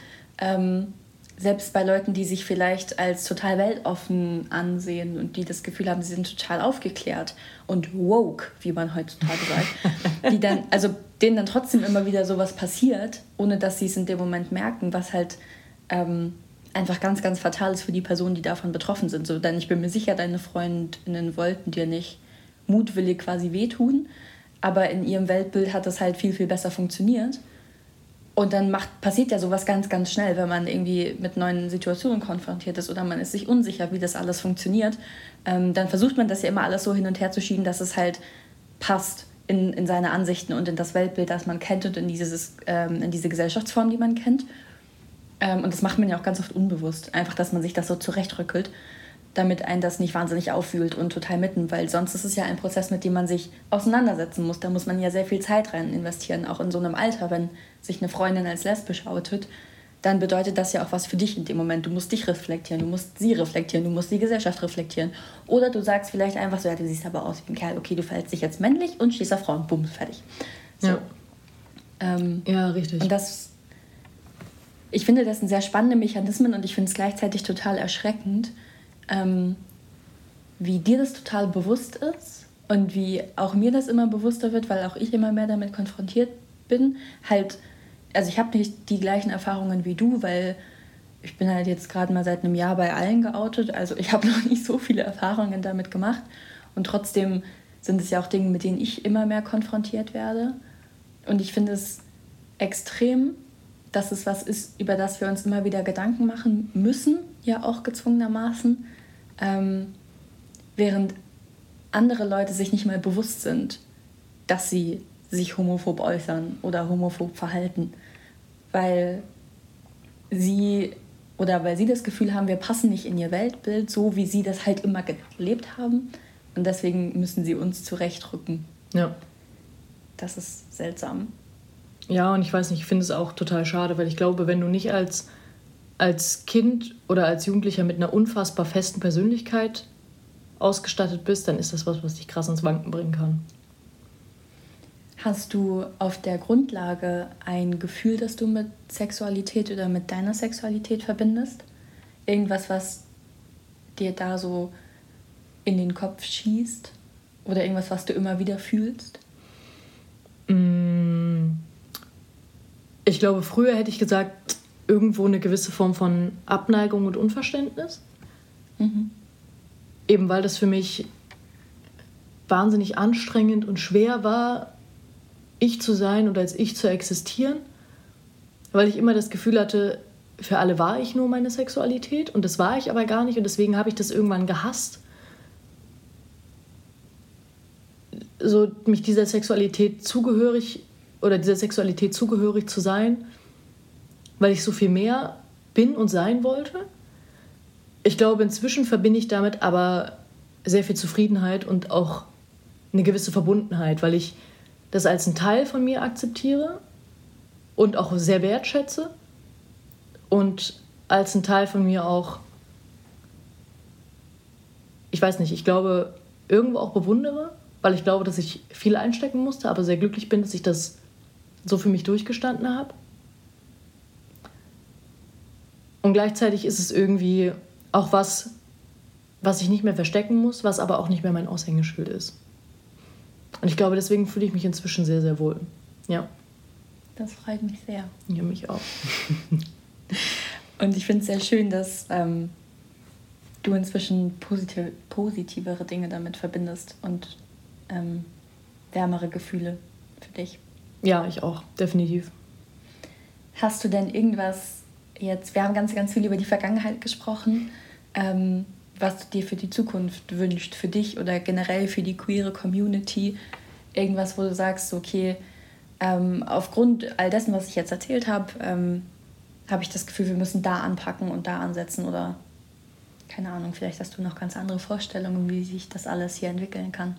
Ja. Ähm, selbst bei Leuten, die sich vielleicht als total weltoffen ansehen und die das Gefühl haben, sie sind total aufgeklärt und woke, wie man heutzutage sagt, die dann, also denen dann trotzdem immer wieder sowas passiert, ohne dass sie es in dem Moment merken, was halt ähm, einfach ganz, ganz fatal ist für die Personen, die davon betroffen sind. So, denn ich bin mir sicher, deine Freundinnen wollten dir nicht mutwillig quasi wehtun, aber in ihrem Weltbild hat das halt viel, viel besser funktioniert. Und dann macht, passiert ja sowas ganz, ganz schnell, wenn man irgendwie mit neuen Situationen konfrontiert ist oder man ist sich unsicher, wie das alles funktioniert. Ähm, dann versucht man das ja immer alles so hin und her zu schieben, dass es halt passt in, in seine Ansichten und in das Weltbild, das man kennt und in, dieses, ähm, in diese Gesellschaftsform, die man kennt. Ähm, und das macht man ja auch ganz oft unbewusst. Einfach, dass man sich das so zurechtrückelt damit einen das nicht wahnsinnig auffühlt und total mitten, weil sonst ist es ja ein Prozess, mit dem man sich auseinandersetzen muss. Da muss man ja sehr viel Zeit rein investieren, auch in so einem Alter, wenn sich eine Freundin als lesbisch outet, dann bedeutet das ja auch was für dich in dem Moment. Du musst dich reflektieren, du musst sie reflektieren, du musst die Gesellschaft reflektieren. Oder du sagst vielleicht einfach so, ja, du siehst aber aus wie ein Kerl, okay, du verhältst dich jetzt männlich und stehst auf Frauen, bumm, fertig. So. Ja. Ähm, ja, richtig. Und das, ich finde, das sind sehr spannende Mechanismen und ich finde es gleichzeitig total erschreckend, ähm, wie dir das total bewusst ist und wie auch mir das immer bewusster wird, weil auch ich immer mehr damit konfrontiert bin. Halt, also ich habe nicht die gleichen Erfahrungen wie du, weil ich bin halt jetzt gerade mal seit einem Jahr bei allen geoutet. Also ich habe noch nicht so viele Erfahrungen damit gemacht. Und trotzdem sind es ja auch Dinge, mit denen ich immer mehr konfrontiert werde. Und ich finde es extrem, dass es was ist, über das wir uns immer wieder Gedanken machen müssen, ja auch gezwungenermaßen, ähm, während andere Leute sich nicht mal bewusst sind, dass sie sich homophob äußern oder homophob verhalten, weil sie oder weil sie das Gefühl haben, wir passen nicht in ihr Weltbild, so wie sie das halt immer gelebt haben und deswegen müssen sie uns zurechtrücken. Ja. Das ist seltsam. Ja, und ich weiß nicht, ich finde es auch total schade, weil ich glaube, wenn du nicht als als Kind oder als Jugendlicher mit einer unfassbar festen Persönlichkeit ausgestattet bist, dann ist das was, was dich krass ins Wanken bringen kann. Hast du auf der Grundlage ein Gefühl, das du mit Sexualität oder mit deiner Sexualität verbindest? Irgendwas, was dir da so in den Kopf schießt? Oder irgendwas, was du immer wieder fühlst? Mm. Ich glaube, früher hätte ich gesagt, irgendwo eine gewisse Form von Abneigung und Unverständnis. Mhm. Eben weil das für mich wahnsinnig anstrengend und schwer war, ich zu sein oder als ich zu existieren. Weil ich immer das Gefühl hatte, für alle war ich nur meine Sexualität und das war ich aber gar nicht und deswegen habe ich das irgendwann gehasst. So mich dieser Sexualität zugehörig oder dieser Sexualität zugehörig zu sein weil ich so viel mehr bin und sein wollte. Ich glaube, inzwischen verbinde ich damit aber sehr viel Zufriedenheit und auch eine gewisse Verbundenheit, weil ich das als einen Teil von mir akzeptiere und auch sehr wertschätze und als einen Teil von mir auch, ich weiß nicht, ich glaube, irgendwo auch bewundere, weil ich glaube, dass ich viel einstecken musste, aber sehr glücklich bin, dass ich das so für mich durchgestanden habe. Und gleichzeitig ist es irgendwie auch was, was ich nicht mehr verstecken muss, was aber auch nicht mehr mein Aushängeschild ist. Und ich glaube, deswegen fühle ich mich inzwischen sehr, sehr wohl. Ja. Das freut mich sehr. Ja, mich auch. Und ich finde es sehr schön, dass ähm, du inzwischen positiv, positivere Dinge damit verbindest und ähm, wärmere Gefühle für dich. Ja, ich auch, definitiv. Hast du denn irgendwas jetzt, wir haben ganz, ganz viel über die Vergangenheit gesprochen, ähm, was du dir für die Zukunft wünscht, für dich oder generell für die queere Community. Irgendwas, wo du sagst, okay, ähm, aufgrund all dessen, was ich jetzt erzählt habe, ähm, habe ich das Gefühl, wir müssen da anpacken und da ansetzen oder keine Ahnung, vielleicht hast du noch ganz andere Vorstellungen, wie sich das alles hier entwickeln kann.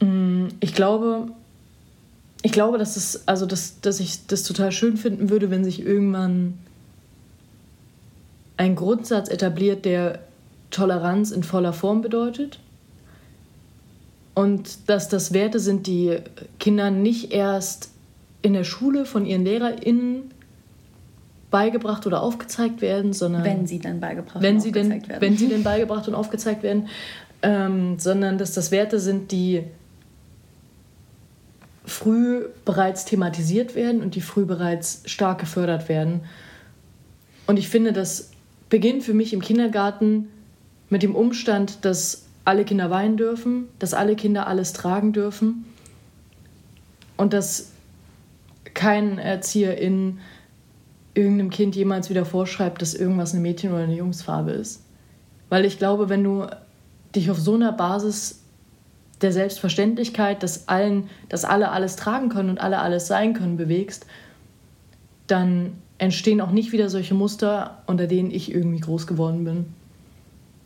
Mm, ich glaube, ich glaube, dass, es, also dass, dass ich das total schön finden würde, wenn sich irgendwann ein Grundsatz etabliert, der Toleranz in voller Form bedeutet. Und dass das Werte sind, die Kindern nicht erst in der Schule von ihren LehrerInnen beigebracht oder aufgezeigt werden, sondern. Wenn sie dann beigebracht wenn und aufgezeigt denn, werden. Wenn sie denn beigebracht und aufgezeigt werden, ähm, sondern dass das Werte sind, die früh bereits thematisiert werden und die früh bereits stark gefördert werden. Und ich finde, das beginnt für mich im Kindergarten mit dem Umstand, dass alle Kinder weinen dürfen, dass alle Kinder alles tragen dürfen und dass kein Erzieher in irgendeinem Kind jemals wieder vorschreibt, dass irgendwas eine Mädchen- oder eine Jungsfarbe ist. Weil ich glaube, wenn du dich auf so einer Basis der Selbstverständlichkeit, dass, allen, dass alle alles tragen können und alle alles sein können, bewegst, dann entstehen auch nicht wieder solche Muster, unter denen ich irgendwie groß geworden bin.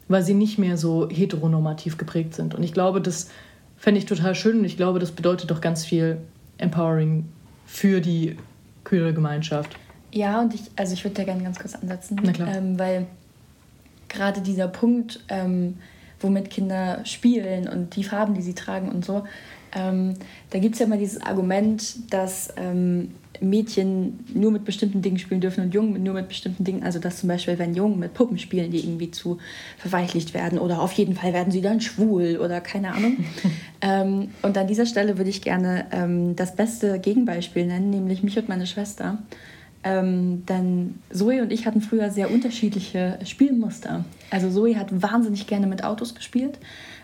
Weil sie nicht mehr so heteronormativ geprägt sind. Und ich glaube, das fände ich total schön und ich glaube, das bedeutet doch ganz viel Empowering für die queere Gemeinschaft. Ja, und ich, also ich würde da gerne ganz kurz ansetzen. Ähm, weil gerade dieser Punkt, ähm, womit Kinder spielen und die Farben, die sie tragen und so, ähm, da gibt es ja immer dieses Argument, dass ähm, Mädchen nur mit bestimmten Dingen spielen dürfen und Jungen nur mit bestimmten Dingen. Also dass zum Beispiel, wenn Jungen mit Puppen spielen, die irgendwie zu verweichlicht werden oder auf jeden Fall werden sie dann schwul oder keine Ahnung. ähm, und an dieser Stelle würde ich gerne ähm, das beste Gegenbeispiel nennen, nämlich mich und meine Schwester. Ähm, denn Zoe und ich hatten früher sehr unterschiedliche Spielmuster. Also Zoe hat wahnsinnig gerne mit Autos gespielt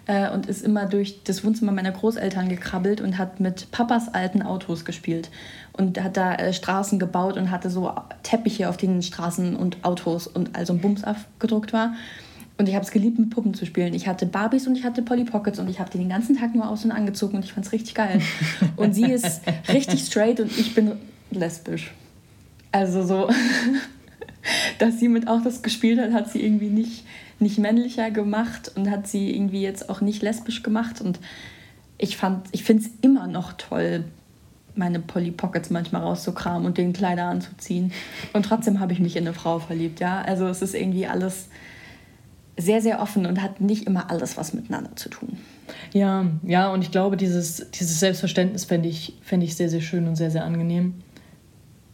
äh, und ist immer durch das Wohnzimmer meiner Großeltern gekrabbelt und hat mit Papas alten Autos gespielt und hat da äh, Straßen gebaut und hatte so Teppiche auf denen Straßen und Autos und also ein Bums abgedruckt war. Und ich habe es geliebt, mit Puppen zu spielen. Ich hatte Barbies und ich hatte Polly Pockets und ich habe die den ganzen Tag nur aus und angezogen und ich fand es richtig geil. Und sie ist richtig straight und ich bin lesbisch. Also so, dass sie mit Autos gespielt hat, hat sie irgendwie nicht, nicht männlicher gemacht und hat sie irgendwie jetzt auch nicht lesbisch gemacht. Und ich fand, ich finde es immer noch toll, meine Polly Pockets manchmal rauszukramen und den Kleider anzuziehen. Und trotzdem habe ich mich in eine Frau verliebt, ja. Also es ist irgendwie alles sehr, sehr offen und hat nicht immer alles was miteinander zu tun. Ja, ja, und ich glaube, dieses, dieses Selbstverständnis fände ich, fänd ich sehr, sehr schön und sehr, sehr angenehm.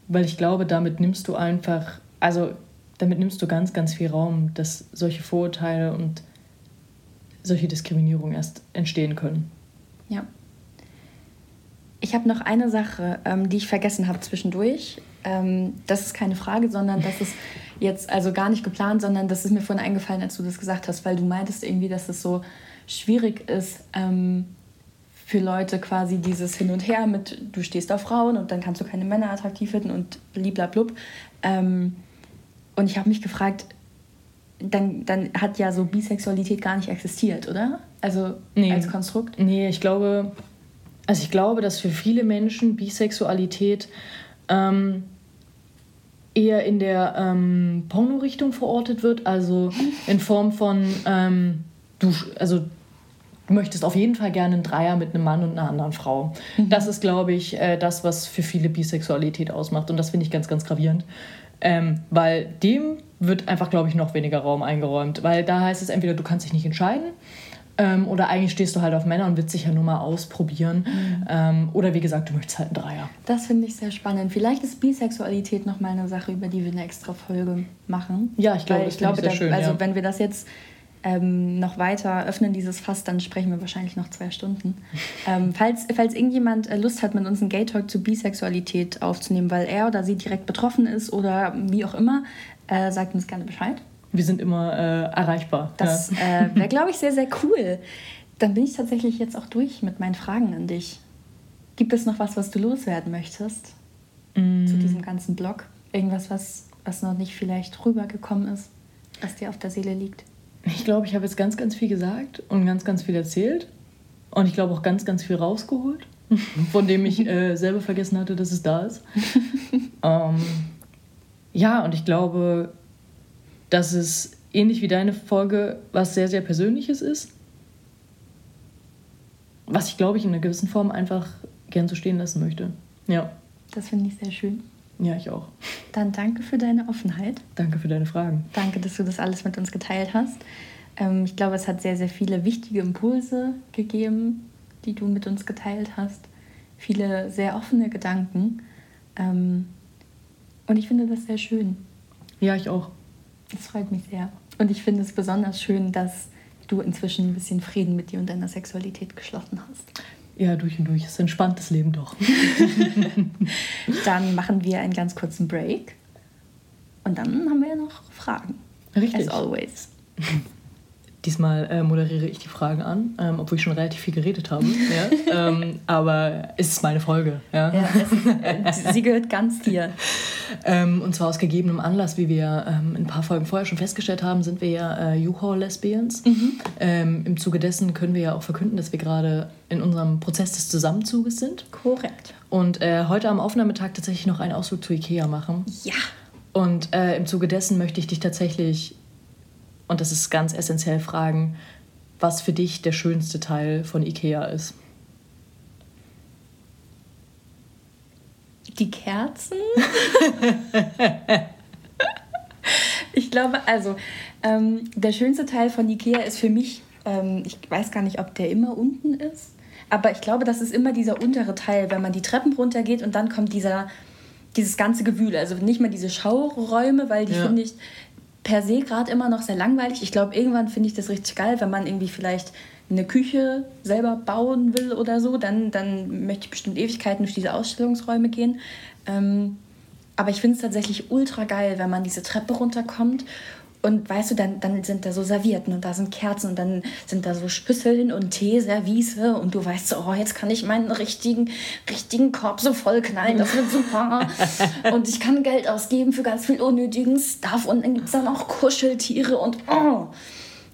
Weil ich glaube, damit nimmst du einfach, also damit nimmst du ganz, ganz viel Raum, dass solche Vorurteile und solche Diskriminierung erst entstehen können. Ja. Ich habe noch eine Sache, ähm, die ich vergessen habe zwischendurch. Ähm, das ist keine Frage, sondern das ist jetzt also gar nicht geplant, sondern das ist mir vorhin eingefallen, als du das gesagt hast, weil du meintest irgendwie, dass es so schwierig ist, ähm, für Leute quasi dieses Hin und Her mit, du stehst auf Frauen und dann kannst du keine Männer attraktiv finden und bliblablub. Ähm, und ich habe mich gefragt, dann, dann hat ja so Bisexualität gar nicht existiert, oder? Also nee. als Konstrukt? Nee, ich glaube, also ich glaube, dass für viele Menschen Bisexualität ähm, eher in der ähm, Porno-Richtung verortet wird, also in Form von ähm, du, also du möchtest auf jeden Fall gerne einen Dreier mit einem Mann und einer anderen Frau. Mhm. Das ist, glaube ich, äh, das, was für viele Bisexualität ausmacht. Und das finde ich ganz, ganz gravierend. Ähm, weil dem wird einfach, glaube ich, noch weniger Raum eingeräumt. Weil da heißt es entweder, du kannst dich nicht entscheiden. Ähm, oder eigentlich stehst du halt auf Männer und willst dich ja nur mal ausprobieren. Mhm. Ähm, oder wie gesagt, du möchtest halt einen Dreier. Das finde ich sehr spannend. Vielleicht ist Bisexualität nochmal eine Sache, über die wir eine extra Folge machen. Ja, ich glaube, ich glaube, da, schön, also ja. wenn wir das jetzt ähm, noch weiter öffnen, dieses Fass, dann sprechen wir wahrscheinlich noch zwei Stunden. ähm, falls, falls irgendjemand äh, Lust hat, mit uns einen Gay Talk zu Bisexualität aufzunehmen, weil er oder sie direkt betroffen ist oder wie auch immer, äh, sagt uns gerne Bescheid. Wir sind immer äh, erreichbar. Das ja. Äh, wäre, glaube ich, sehr, sehr cool. Dann bin ich tatsächlich jetzt auch durch mit meinen Fragen an dich. Gibt es noch was, was du loswerden möchtest mm. zu diesem ganzen Blog? Irgendwas, was, was noch nicht vielleicht rübergekommen ist, was dir auf der Seele liegt? Ich glaube, ich habe jetzt ganz, ganz viel gesagt und ganz, ganz viel erzählt. Und ich glaube auch ganz, ganz viel rausgeholt, von dem ich äh, selber vergessen hatte, dass es da ist. ähm, ja, und ich glaube, dass es ähnlich wie deine Folge was sehr, sehr Persönliches ist. Was ich, glaube ich, in einer gewissen Form einfach gern so stehen lassen möchte. Ja. Das finde ich sehr schön. Ja, ich auch. Dann danke für deine Offenheit. Danke für deine Fragen. Danke, dass du das alles mit uns geteilt hast. Ähm, ich glaube, es hat sehr, sehr viele wichtige Impulse gegeben, die du mit uns geteilt hast. Viele sehr offene Gedanken. Ähm, und ich finde das sehr schön. Ja, ich auch. Das freut mich sehr. Und ich finde es besonders schön, dass du inzwischen ein bisschen Frieden mit dir und deiner Sexualität geschlossen hast. Ja, durch und durch. Es ist ein entspanntes Leben doch. dann machen wir einen ganz kurzen Break. Und dann haben wir ja noch Fragen. Richtig. As always. Diesmal äh, moderiere ich die Fragen an, ähm, obwohl ich schon relativ viel geredet habe. ja? ähm, aber es ist meine Folge. Ja? ja ist, äh, sie gehört ganz dir. Ähm, und zwar aus gegebenem Anlass, wie wir ähm, ein paar Folgen vorher schon festgestellt haben, sind wir ja äh, U-Haul-Lesbians. Mhm. Ähm, Im Zuge dessen können wir ja auch verkünden, dass wir gerade in unserem Prozess des Zusammenzuges sind. Korrekt. Und äh, heute am Aufnahmetag tatsächlich noch einen Ausflug zu Ikea machen. Ja. Und äh, im Zuge dessen möchte ich dich tatsächlich und das ist ganz essentiell fragen, was für dich der schönste Teil von IKEA ist. Die Kerzen? ich glaube, also ähm, der schönste Teil von Ikea ist für mich, ähm, ich weiß gar nicht, ob der immer unten ist, aber ich glaube, das ist immer dieser untere Teil, wenn man die Treppen runtergeht und dann kommt dieser, dieses ganze Gewühle. Also nicht mal diese Schauräume, weil die ja. finde ich per se gerade immer noch sehr langweilig. Ich glaube, irgendwann finde ich das richtig geil, wenn man irgendwie vielleicht eine Küche selber bauen will oder so, dann, dann möchte ich bestimmt Ewigkeiten durch diese Ausstellungsräume gehen. Ähm, aber ich finde es tatsächlich ultra geil, wenn man diese Treppe runterkommt und weißt du, dann, dann sind da so Servietten und da sind Kerzen und dann sind da so Schüsseln und Teeservice und du weißt so, oh, jetzt kann ich meinen richtigen, richtigen Korb so voll knallen, das wird super. und ich kann Geld ausgeben für ganz viel unnötigen Stuff und dann gibt es dann auch Kuscheltiere und oh.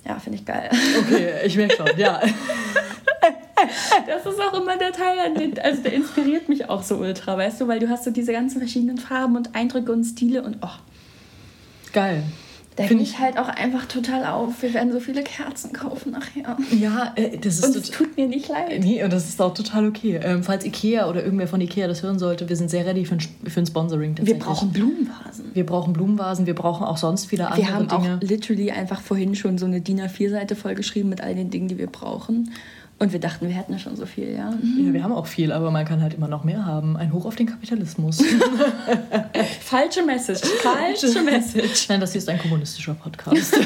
Ja, finde ich geil. Okay, ich merke schon, ja. Das ist auch immer der Teil, also der inspiriert mich auch so ultra, weißt du, weil du hast so diese ganzen verschiedenen Farben und Eindrücke und Stile und oh. Geil. Da gehe ich halt auch einfach total auf. Wir werden so viele Kerzen kaufen nachher. Ja, äh, das ist. Und es tut mir nicht leid. Nee, und das ist auch total okay. Ähm, falls Ikea oder irgendwer von Ikea das hören sollte, wir sind sehr ready für ein, für ein Sponsoring. Wir brauchen Blumenvasen. Wir brauchen Blumenvasen, wir brauchen auch sonst viele andere Dinge. Wir haben auch literally einfach vorhin schon so eine DIN A4-Seite vollgeschrieben mit all den Dingen, die wir brauchen. Und wir dachten, wir hätten ja schon so viel, ja. Ja, wir haben auch viel, aber man kann halt immer noch mehr haben. Ein Hoch auf den Kapitalismus. Falsche Message. Falsche Message. Nein, das hier ist ein kommunistischer Podcast.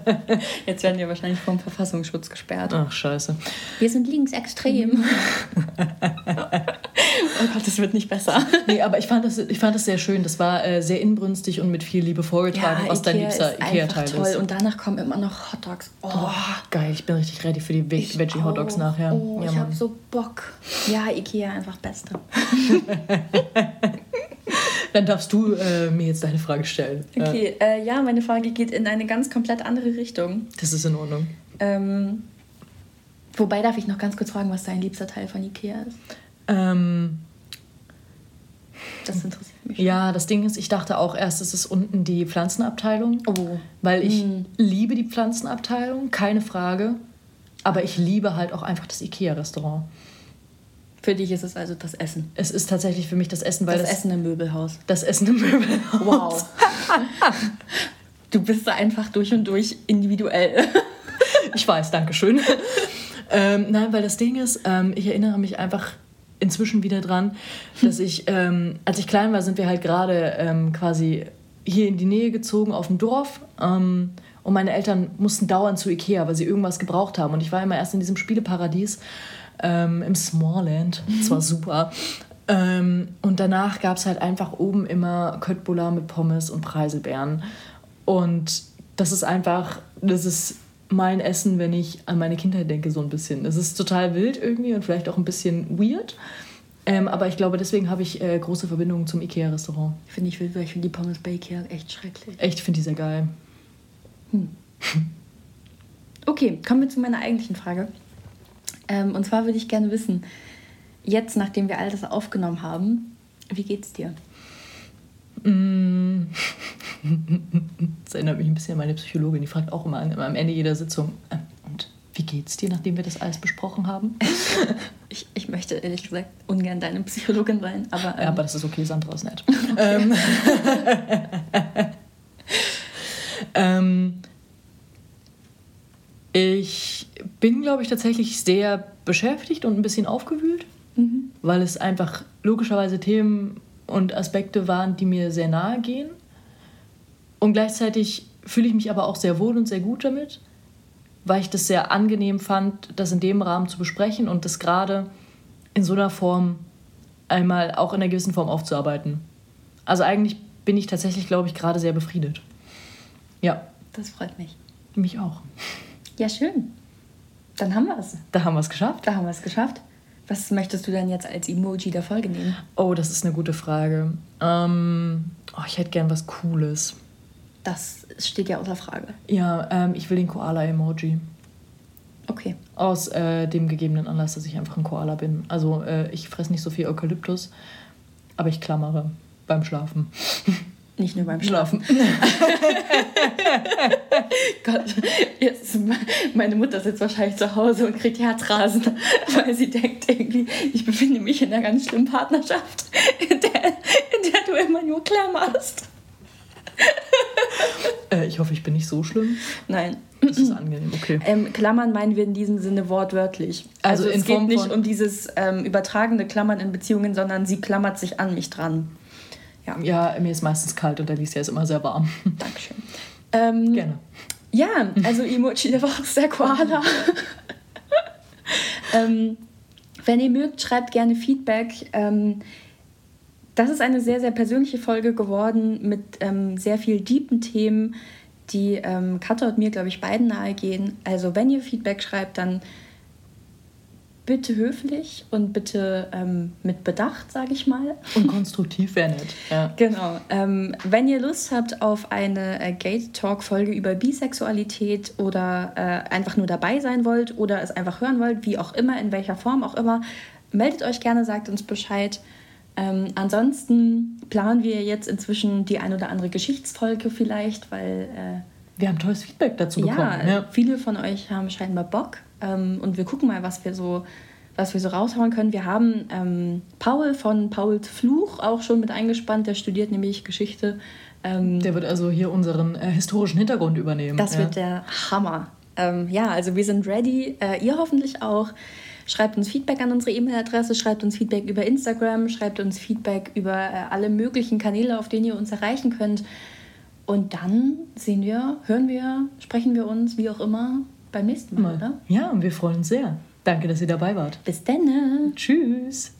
Jetzt werden wir wahrscheinlich vom Verfassungsschutz gesperrt. Ach, scheiße. Wir sind linksextrem. oh Gott, das wird nicht besser. Nee, aber ich fand das, ich fand das sehr schön. Das war äh, sehr inbrünstig und mit viel Liebe vorgetragen, ja, was dein liebster Ikea-Teil ist. toll. Und danach kommen immer noch Hotdogs. Oh. Boah, geil. Ich bin richtig ready für die Veggie-Hotdogs nachher. Oh, ja, ich habe so Bock. Ja, Ikea einfach Beste. Dann darfst du äh, mir jetzt deine Frage stellen. Okay, ja. Äh, ja, meine Frage geht in eine ganz komplett andere Richtung. Das ist in Ordnung. Ähm, wobei darf ich noch ganz kurz fragen, was dein liebster Teil von Ikea ist? Ähm, das interessiert mich. Ja, das Ding ist, ich dachte auch erst, es ist unten die Pflanzenabteilung. Oh. Weil ich mm. liebe die Pflanzenabteilung, keine Frage. Aber ich liebe halt auch einfach das IKEA-Restaurant. Für dich ist es also das Essen. Es ist tatsächlich für mich das Essen, weil das, das Essen im Möbelhaus. Das Essen im Möbelhaus. Wow. du bist da einfach durch und durch individuell. ich weiß, danke schön. ähm, nein, weil das Ding ist, ähm, ich erinnere mich einfach inzwischen wieder dran, dass ich, ähm, als ich klein war, sind wir halt gerade ähm, quasi hier in die Nähe gezogen auf dem Dorf. Und meine Eltern mussten dauernd zu Ikea, weil sie irgendwas gebraucht haben. Und ich war immer erst in diesem Spieleparadies ähm, im Smallland. Mhm. Das war super. Ähm, und danach gab es halt einfach oben immer Köttbullar mit Pommes und Preiselbeeren. Und das ist einfach, das ist mein Essen, wenn ich an meine Kindheit denke, so ein bisschen. Es ist total wild irgendwie und vielleicht auch ein bisschen weird. Ähm, aber ich glaube, deswegen habe ich äh, große Verbindungen zum Ikea-Restaurant. Finde ich wild, weil ich finde die Pommes bei Ikea echt schrecklich. Echt, ich finde die sehr geil. Hm. Okay, kommen wir zu meiner eigentlichen Frage. Ähm, und zwar würde ich gerne wissen, jetzt, nachdem wir all das aufgenommen haben, wie geht's dir? Mm. Das erinnert mich ein bisschen an meine Psychologin. Die fragt auch immer am Ende jeder Sitzung, äh, und wie geht's dir, nachdem wir das alles besprochen haben? ich, ich möchte ehrlich gesagt ungern deine Psychologin sein, aber. Ähm, ja, aber das ist okay, Sandra ist nett. ähm, ähm, ich bin, glaube ich, tatsächlich sehr beschäftigt und ein bisschen aufgewühlt, mhm. weil es einfach logischerweise Themen und Aspekte waren, die mir sehr nahe gehen. Und gleichzeitig fühle ich mich aber auch sehr wohl und sehr gut damit, weil ich das sehr angenehm fand, das in dem Rahmen zu besprechen und das gerade in so einer Form einmal auch in einer gewissen Form aufzuarbeiten. Also eigentlich bin ich tatsächlich, glaube ich, gerade sehr befriedet. Ja. Das freut mich. Mich auch. Ja, schön. Dann haben wir es. Da haben wir es geschafft. Da haben wir es geschafft. Was möchtest du denn jetzt als Emoji der Folge nehmen? Oh, das ist eine gute Frage. Ähm, oh, ich hätte gern was Cooles. Das steht ja außer Frage. Ja, ähm, ich will den Koala-Emoji. Okay. Aus äh, dem gegebenen Anlass, dass ich einfach ein Koala bin. Also äh, ich fresse nicht so viel Eukalyptus, aber ich klammere beim Schlafen. Nicht nur beim Schlafen. Gott, jetzt, meine Mutter sitzt wahrscheinlich zu Hause und kriegt Herzrasen, weil sie denkt irgendwie, ich befinde mich in einer ganz schlimmen Partnerschaft, in der, in der du immer nur klammerst. äh, ich hoffe, ich bin nicht so schlimm. Nein. Das ist angenehm, okay. Ähm, Klammern meinen wir in diesem Sinne wortwörtlich. Also, also es geht nicht um dieses ähm, übertragene Klammern in Beziehungen, sondern sie klammert sich an mich dran. Ja. ja, mir ist meistens kalt und der Alicia ist immer sehr warm. Dankeschön. Ähm, Gerne. Ja, also Emoji der Woche ist der Koala. ähm, wenn ihr mögt, schreibt gerne Feedback. Ähm, das ist eine sehr, sehr persönliche Folge geworden mit ähm, sehr viel deepen Themen, die ähm, Katha und mir, glaube ich, beiden nahe gehen. Also wenn ihr Feedback schreibt, dann bitte höflich und bitte ähm, mit Bedacht, sage ich mal. Und konstruktiv wäre nett. Ja. Genau. Ähm, wenn ihr Lust habt auf eine äh, Gate Talk Folge über Bisexualität oder äh, einfach nur dabei sein wollt oder es einfach hören wollt, wie auch immer, in welcher Form auch immer, meldet euch gerne, sagt uns Bescheid. Ähm, ansonsten planen wir jetzt inzwischen die ein oder andere Geschichtsfolge vielleicht, weil äh, wir haben tolles Feedback dazu bekommen. Ja, ja. viele von euch haben scheinbar Bock ähm, und wir gucken mal, was wir so was wir so raushauen können. Wir haben ähm, Paul von Pauls Fluch auch schon mit eingespannt. Der studiert nämlich Geschichte. Ähm, der wird also hier unseren äh, historischen Hintergrund übernehmen. Das ja. wird der Hammer. Ähm, ja, also wir sind ready. Äh, ihr hoffentlich auch. Schreibt uns Feedback an unsere E-Mail-Adresse, schreibt uns Feedback über Instagram, schreibt uns Feedback über äh, alle möglichen Kanäle, auf denen ihr uns erreichen könnt. Und dann sehen wir, hören wir, sprechen wir uns, wie auch immer, beim nächsten Mal, oder? Ja, und wir freuen uns sehr. Danke, dass ihr dabei wart. Bis dann. Tschüss.